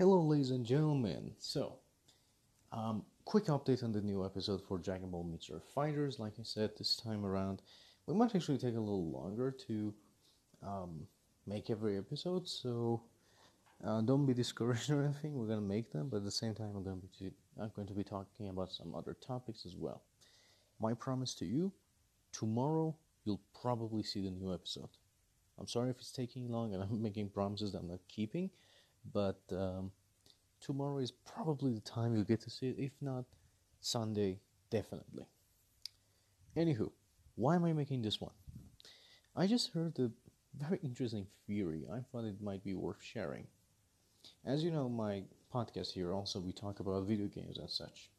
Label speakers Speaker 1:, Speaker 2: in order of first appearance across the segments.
Speaker 1: Hello, ladies and gentlemen. So, um, quick update on the new episode for Dragon Ball Meets Earth Fighters. Like I said, this time around, we might actually take a little longer to um, make every episode. So, uh, don't be discouraged or anything. We're gonna make them, but at the same time, I'm to be I'm going to be talking about some other topics as well. My promise to you: tomorrow you'll probably see the new episode. I'm sorry if it's taking long and I'm making promises that I'm not keeping, but um, tomorrow is probably the time you'll get to see it. If not, Sunday, definitely. Anywho, why am I making this one? I just heard a very interesting theory. I thought it might be worth sharing. As you know, my podcast here also we talk about video games and such.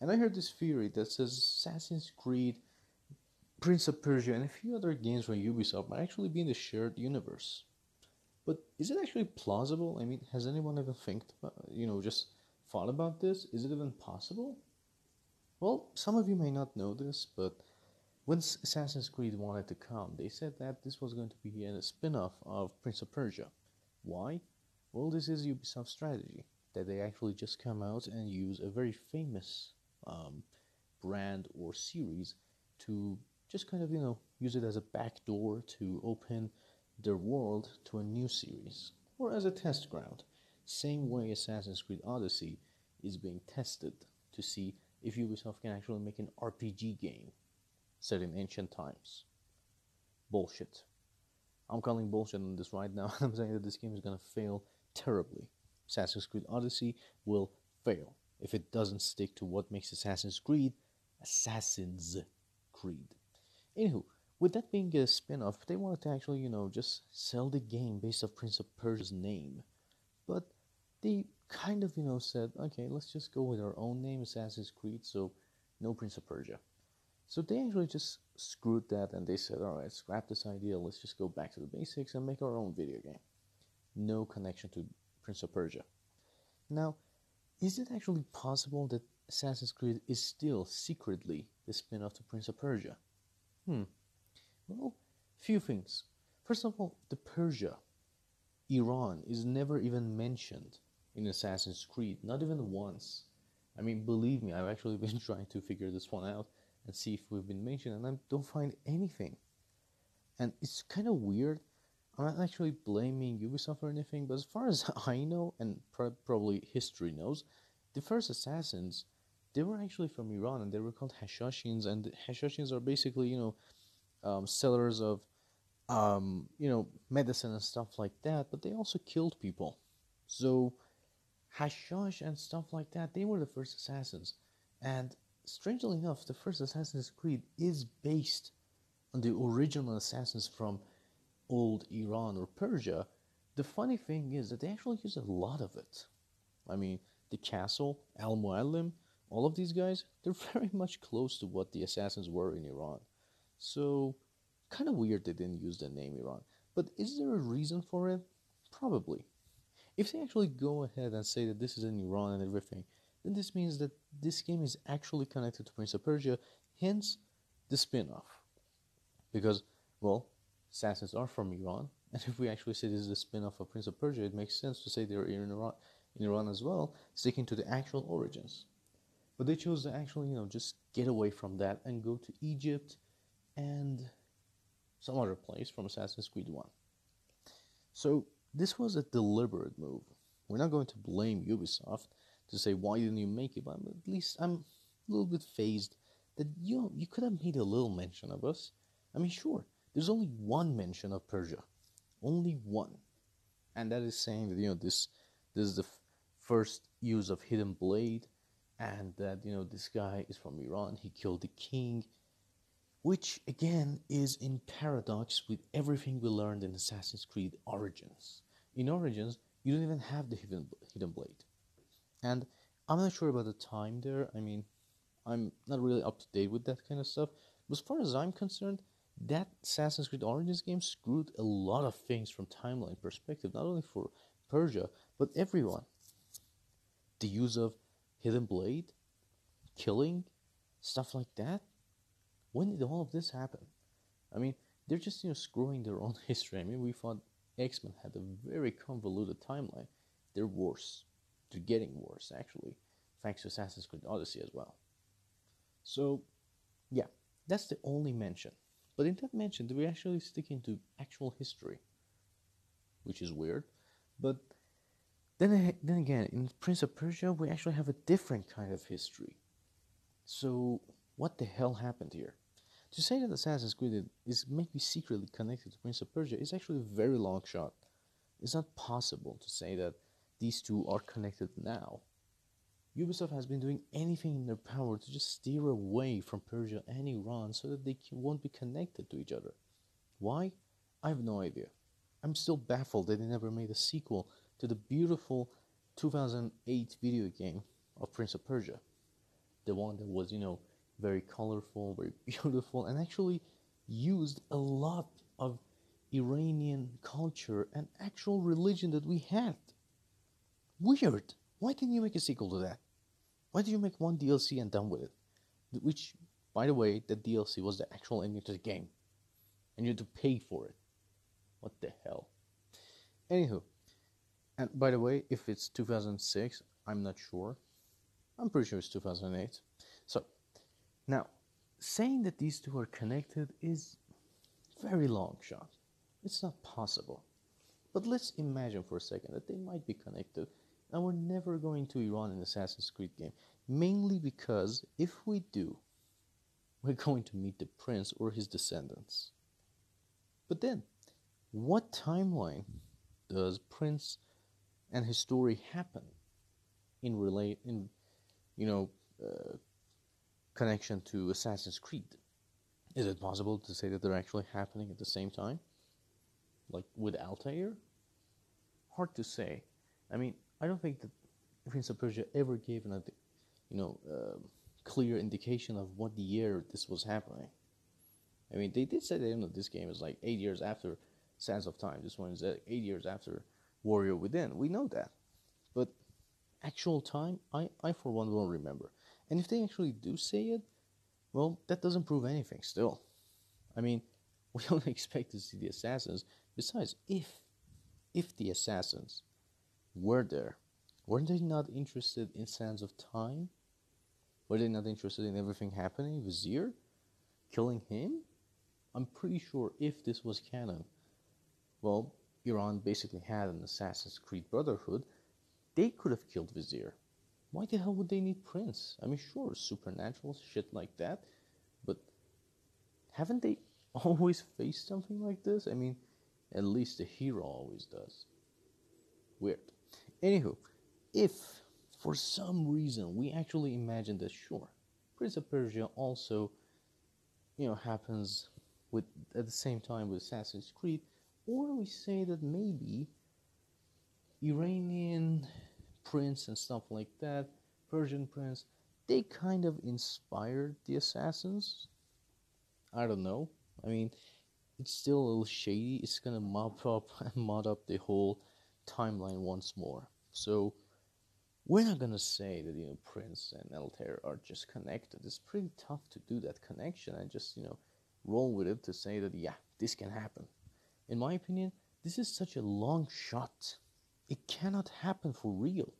Speaker 1: And I heard this theory that says Assassin's Creed Prince of Persia and a few other games from Ubisoft might actually be in the shared universe. But is it actually plausible? I mean, has anyone ever think you know, just thought about this? Is it even possible? Well, some of you may not know this, but when Assassin's Creed wanted to come, they said that this was going to be a spin-off of Prince of Persia. Why? Well, this is Ubisoft's strategy that they actually just come out and use a very famous um, brand or series to just kind of, you know, use it as a backdoor to open their world to a new series or as a test ground. Same way Assassin's Creed Odyssey is being tested to see if Ubisoft can actually make an RPG game set in ancient times. Bullshit. I'm calling bullshit on this right now. I'm saying that this game is gonna fail terribly. Assassin's Creed Odyssey will fail if it doesn't stick to what makes Assassin's Creed Assassin's Creed. Anywho, with that being a spin-off, they wanted to actually, you know, just sell the game based off Prince of Persia's name. But they kind of, you know, said, okay, let's just go with our own name, Assassin's Creed, so no Prince of Persia. So they actually just screwed that and they said, alright, scrap this idea, let's just go back to the basics and make our own video game. No connection to Prince of Persia. Now, is it actually possible that Assassin's Creed is still secretly the spin off to Prince of Persia? Hmm. Well, few things. First of all, the Persia, Iran, is never even mentioned in Assassin's Creed, not even once. I mean, believe me, I've actually been trying to figure this one out and see if we've been mentioned, and I don't find anything. And it's kind of weird. I'm not actually blaming Ubisoft or anything, but as far as I know, and pro- probably history knows, the first assassins they were actually from Iran and they were called Hashashins, and Hashashins are basically, you know, um, sellers of, um, you know, medicine and stuff like that, but they also killed people. So, Hashash and stuff like that, they were the first assassins. And strangely enough, the first Assassin's Creed is based on the original assassins from old Iran or Persia. The funny thing is that they actually use a lot of it. I mean, the castle, Al Mualim, all of these guys, they're very much close to what the assassins were in Iran. So, kind of weird they didn't use the name Iran. But is there a reason for it? Probably. If they actually go ahead and say that this is in Iran and everything, then this means that this game is actually connected to Prince of Persia, hence the spin off. Because, well, assassins are from Iran, and if we actually say this is a spin off of Prince of Persia, it makes sense to say they're in Iran, in Iran as well, sticking to the actual origins. But they chose to actually, you know, just get away from that and go to Egypt and some other place from Assassin's Creed 1. So this was a deliberate move. We're not going to blame Ubisoft to say why didn't you make it, but at least I'm a little bit fazed that you you could have made a little mention of us. I mean, sure, there's only one mention of Persia, only one, and that is saying that you know this this is the f- first use of hidden blade, and that you know this guy is from Iran. He killed the king, which again is in paradox with everything we learned in Assassin's Creed Origins. In Origins, you don't even have the hidden hidden blade, and I'm not sure about the time there. I mean, I'm not really up to date with that kind of stuff. But as far as I'm concerned, that Assassin's Creed Origins game screwed a lot of things from timeline perspective, not only for Persia, but everyone. The use of Hidden Blade, killing, stuff like that. When did all of this happen? I mean, they're just you know screwing their own history. I mean, we thought X Men had a very convoluted timeline. They're worse. they're getting worse actually, thanks to Assassin's Creed Odyssey as well. So, yeah, that's the only mention. But in that mention, do we actually sticking to actual history, which is weird. But then, eh, then again, in Prince of Persia, we actually have a different kind of history. So, what the hell happened here? To say that Assassin's Creed is maybe secretly connected to Prince of Persia is actually a very long shot. It's not possible to say that these two are connected now. Ubisoft has been doing anything in their power to just steer away from Persia and Iran so that they won't be connected to each other. Why? I have no idea. I'm still baffled that they never made a sequel to the beautiful 2008 video game of Prince of Persia. The one that was, you know, very colorful, very beautiful, and actually used a lot of Iranian culture and actual religion that we had. Weird. Why didn't you make a sequel to that? Why did you make one DLC and done with it? Which, by the way, the DLC was the actual ending to the game. And you had to pay for it. What the hell? Anywho, and by the way, if it's 2006, I'm not sure. I'm pretty sure it's 2008. So, now, saying that these two are connected is very long shot. It's not possible. But let's imagine for a second that they might be connected and we're never going to Iran in Assassin's Creed game. Mainly because if we do, we're going to meet the prince or his descendants. But then, what timeline does Prince and his story happen in relate in, you know, uh, connection to Assassin's Creed? Is it possible to say that they're actually happening at the same time, like with Altair? Hard to say. I mean, I don't think that Prince of Persia ever gave an, you know, uh, clear indication of what the year this was happening. I mean, they did say that you know, this game is like eight years after Sands of Time. This one is uh, eight years after Warrior Within. We know that, but actual time, I, I for one won't remember. And if they actually do say it, well, that doesn't prove anything. Still, I mean, we don't expect to see the assassins. Besides, if if the assassins were there. Weren't they not interested in Sands of Time? Were they not interested in everything happening? Vizier? Killing him? I'm pretty sure if this was canon, well, Iran basically had an Assassin's Creed Brotherhood, they could have killed Vizier. Why the hell would they need Prince? I mean, sure, supernatural shit like that, but haven't they always faced something like this? I mean, at least the hero always does. Weird. Anywho, if for some reason we actually imagine that, sure, Prince of Persia also, you know, happens with at the same time with Assassin's Creed, or we say that maybe Iranian prince and stuff like that, Persian prince, they kind of inspired the assassins. I don't know. I mean, it's still a little shady. It's gonna mop up and mod up the whole timeline once more. So we're not gonna say that you know Prince and Altair are just connected. It's pretty tough to do that connection and just you know roll with it to say that yeah this can happen. In my opinion, this is such a long shot. It cannot happen for real.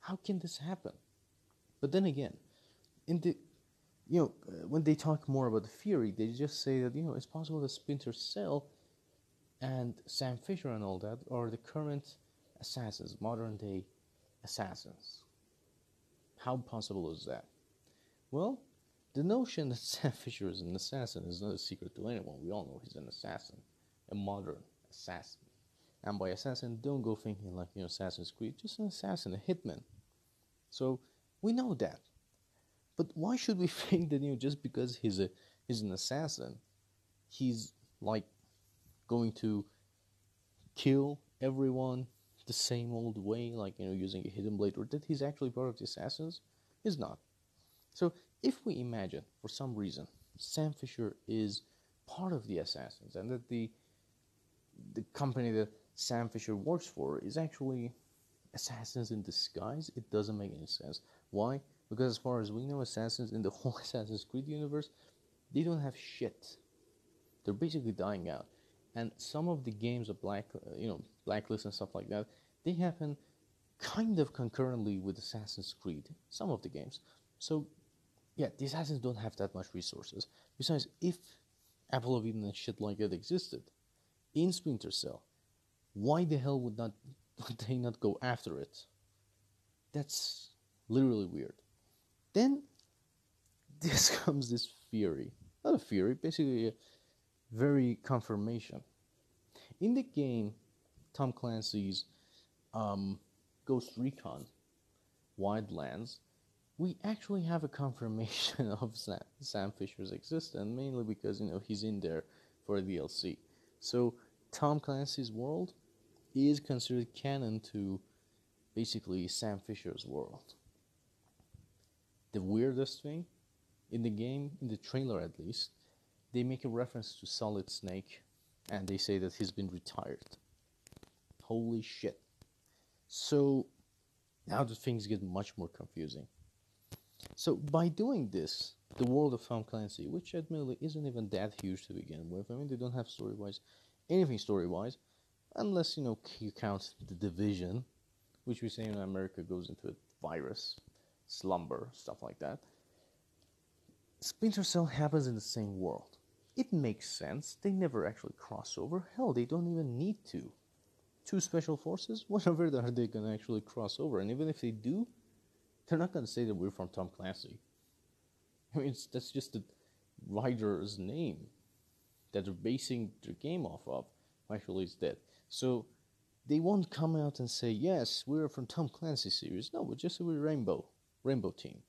Speaker 1: How can this happen? But then again, in the you know uh, when they talk more about the theory, they just say that you know it's possible that Splinter Cell and Sam Fisher and all that are the current assassins, modern day assassins. How possible is that? Well, the notion that Sam Fisher is an assassin is not a secret to anyone. We all know he's an assassin, a modern assassin. And by assassin, don't go thinking like, you know, Assassin's Creed, just an assassin, a hitman. So we know that. But why should we think that, you know, just because he's a he's an assassin, he's like going to kill everyone the same old way, like you know, using a hidden blade, or that he's actually part of the assassins? He's not. So if we imagine, for some reason, Sam Fisher is part of the assassins, and that the the company that Sam Fisher works for is actually assassins in disguise, it doesn't make any sense. Why? Because as far as we know, assassins in the whole Assassin's Creed universe, they don't have shit. They're basically dying out and some of the games of black uh, you know blacklist and stuff like that they happen kind of concurrently with Assassin's Creed, some of the games. So, yeah, the Assassins don't have that much resources. Besides, if Apple of Eden and shit like that existed in Splinter Cell, why the hell would not would they not go after it? That's literally weird. Then this comes this theory, not a theory, basically a very confirmation. In the game, Tom Clancy's um, Ghost Recon Wildlands, we actually have a confirmation of Sam, Sam Fisher's existence, mainly because you know he's in there for a DLC. So Tom Clancy's world is considered canon to basically Sam Fisher's world. The weirdest thing in the game, in the trailer at least, they make a reference to Solid Snake and they say that he's been retired. Holy shit. So now the things get much more confusing. So by doing this, the world of Tom Clancy, which admittedly isn't even that huge to begin with, I mean they don't have story wise anything story wise, unless you know you count the division, which we say in America goes into a virus, slumber, stuff like that. Splinter Cell happens in the same world. It makes sense. They never actually cross over. Hell, they don't even need to. Two special forces, whatever are they gonna actually cross over? And even if they do, they're not gonna say that we're from Tom Clancy. I mean, that's just the writer's name that they're basing their game off of. Actually, is dead. So they won't come out and say, "Yes, we're from Tom Clancy series." No, we're just we're Rainbow, Rainbow Team,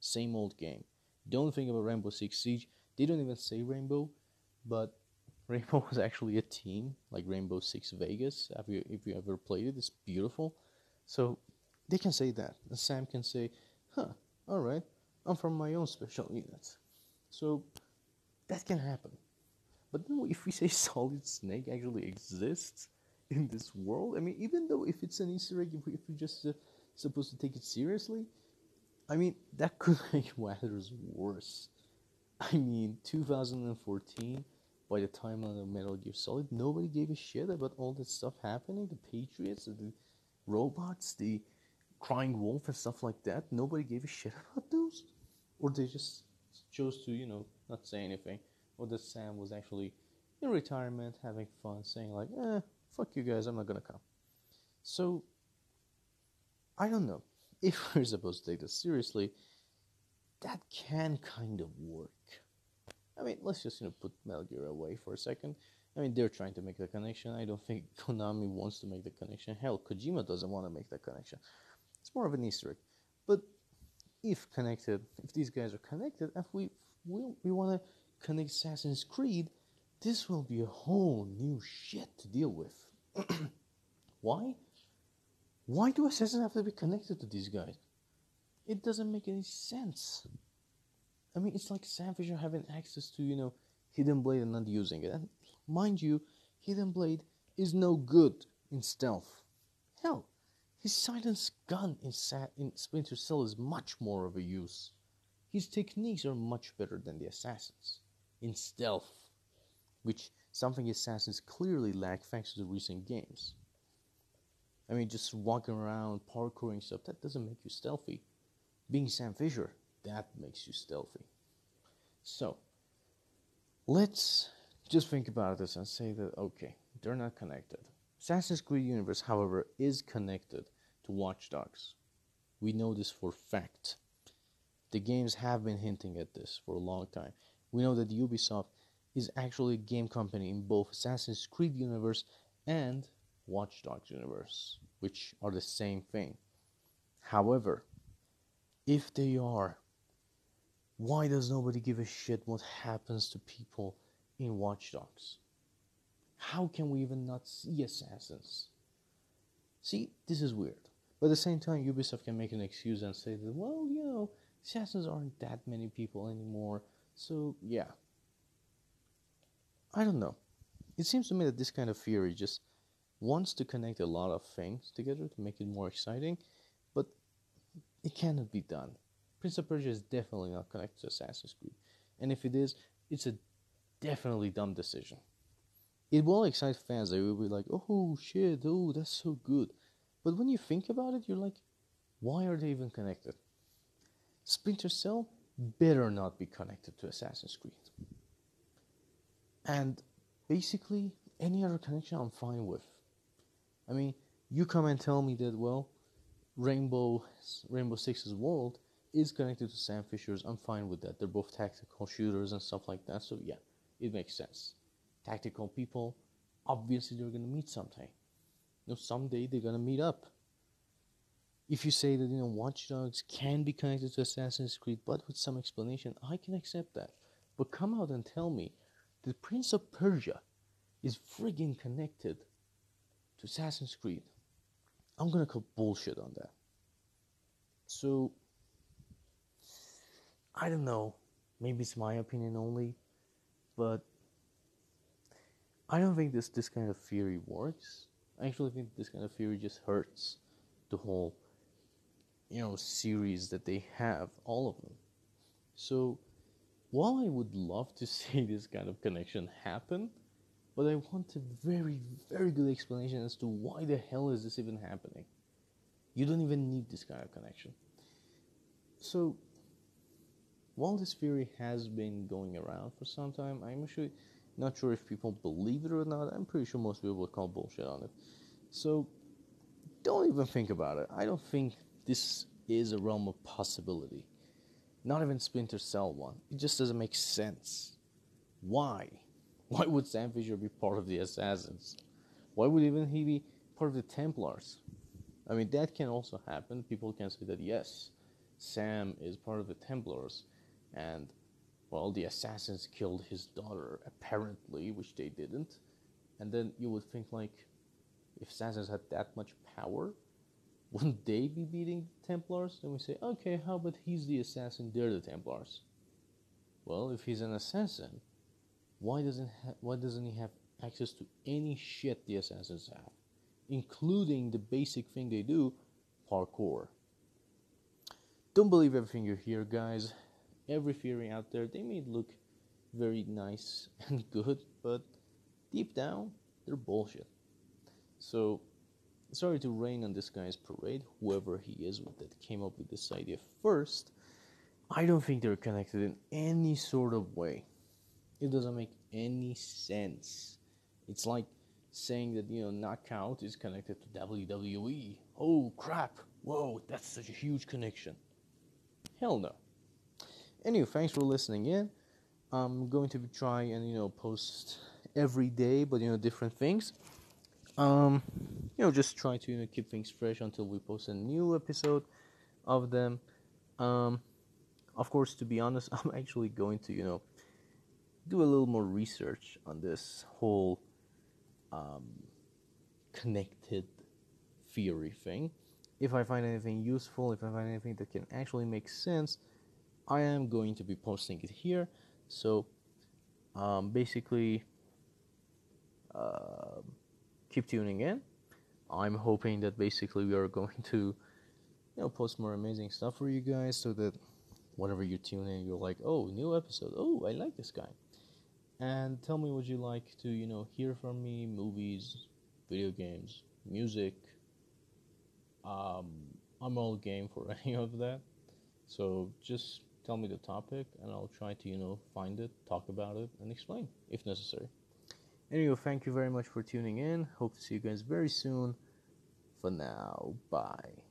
Speaker 1: same old game. Don't think about Rainbow Six Siege. They don't even say Rainbow, but Rainbow was actually a team like Rainbow Six Vegas. Have you, if you ever played it, it's beautiful. So they can say that. And Sam can say, "Huh, all right, I'm from my own special unit." So that can happen. But if we say Solid Snake actually exists in this world, I mean, even though if it's an Easter egg, if, we, if just uh, supposed to take it seriously, I mean, that could make matters worse. I mean, 2014, by the timeline of Metal Gear Solid, nobody gave a shit about all this stuff happening. The Patriots, the robots, the crying wolf, and stuff like that. Nobody gave a shit about those, or they just chose to, you know, not say anything. Or that Sam was actually in retirement, having fun, saying like, "Eh, fuck you guys, I'm not gonna come." So, I don't know if we're supposed to take this seriously, that can kind of work. I mean, let's just you know put Metal Gear away for a second. I mean, they're trying to make the connection. I don't think Konami wants to make the connection. Hell, Kojima doesn't want to make that connection. It's more of an Easter egg. But if connected, if these guys are connected, if we we, we want to connect Assassin's Creed, this will be a whole new shit to deal with. Why? Why do assassins have to be connected to these guys? It doesn't make any sense. I mean, it's like Sam Fisher having access to, you know, Hidden Blade and not using it. And mind you, Hidden Blade is no good in stealth. Hell, his silenced gun in, Sa- in Splinter Cell is much more of a use. His techniques are much better than the assassins in stealth, which something assassins clearly lack thanks to the recent games. I mean, just walking around, parkouring stuff, that doesn't make you stealthy. Being Sam Fisher, that makes you stealthy. So, let's just think about this and say that, okay, they're not connected. Assassin's Creed universe, however, is connected to Watch Dogs. We know this for fact. The games have been hinting at this for a long time. We know that Ubisoft is actually a game company in both Assassin's Creed universe and Watch Dogs universe, which are the same thing. However, if they are, why does nobody give a shit what happens to people in Watch Dogs? How can we even not see assassins? See, this is weird. But at the same time, Ubisoft can make an excuse and say that, well, you know, assassins aren't that many people anymore, so yeah. I don't know. It seems to me that this kind of theory just wants to connect a lot of things together to make it more exciting, but it cannot be done. Prince of Persia is definitely not connected to Assassin's Creed, and if it is, it's a definitely dumb decision. It will excite fans. They will be like, "Oh shit! Oh, that's so good," But when you think about it, you're like, why are they even connected? Splinter Cell better not be connected to Assassin's Creed. And basically, any other connection I'm fine with. I mean, you come and tell me that, well, Rainbow Rainbow Six's world is connected to Sam Fisher's. I'm fine with that. They're both tactical shooters and stuff like that. So yeah, it makes sense. Tactical people, obviously they're gonna meet someday. You know, someday they're gonna meet up. If you say that you know Watch Dogs can be connected to Assassin's Creed, but with some explanation, I can accept that. But come out and tell me the Prince of Persia is friggin' connected to Assassin's Creed. I'm gonna call bullshit on that. So I don't know. Maybe it's my opinion only, but I don't think this this kind of theory works. I actually think this kind of theory just hurts the whole you know series that they have, all of them. So while I would love to see this kind of connection happen, but I want a very, very good explanation as to why the hell is this even happening. You don't even need this kind of connection. So while this theory has been going around for some time, I'm actually not sure if people believe it or not. I'm pretty sure most people would call bullshit on it. So don't even think about it. I don't think this is a realm of possibility. Not even Splinter Cell one. It just doesn't make sense. Why? Why would Sam Fisher be part of the Assassins? Why would even he be part of the Templars? I mean, that can also happen. People can say that yes, Sam is part of the Templars, and well, the assassins killed his daughter, apparently, which they didn't. And then you would think, like, if assassins had that much power, wouldn't they be beating the Templars? Then we say, okay, how about he's the assassin, they're the Templars? Well, if he's an assassin, why doesn't ha- why doesn't he have access to any shit the assassins have, including the basic thing they do, parkour? Don't believe everything you hear, guys. Every theory out there, they may look very nice and good, but deep down, they're bullshit. So sorry to rain on this guy's parade, whoever he is that came up with this idea first. I don't think they're connected in any sort of way. It doesn't make any sense. It's like saying that, you know, Knockout is connected to WWE. Oh crap! Whoa, that's such a huge connection. Hell no. Anyway, thanks for listening in. I'm going to try and, you know, post every day, but, you know, different things. Um, you know, just try to you know, keep things fresh until we post a new episode of them. Um, of course, to be honest, I'm actually going to, you know, do a little more research on this whole um, connected theory thing. If I find anything useful, if I find anything that can actually make sense, I am going to be posting it here. So, um, basically, uh, keep tuning in. I'm hoping that basically we are going to, you know, post more amazing stuff for you guys so that whenever you tune in, you're like, oh, new episode. Oh, I like this guy. And tell me what you like to, you know, hear from me movies, video games, music. Um, I'm all game for any of that. So just tell me the topic and I'll try to, you know, find it, talk about it, and explain if necessary. Anyway, thank you very much for tuning in. Hope to see you guys very soon. For now, bye.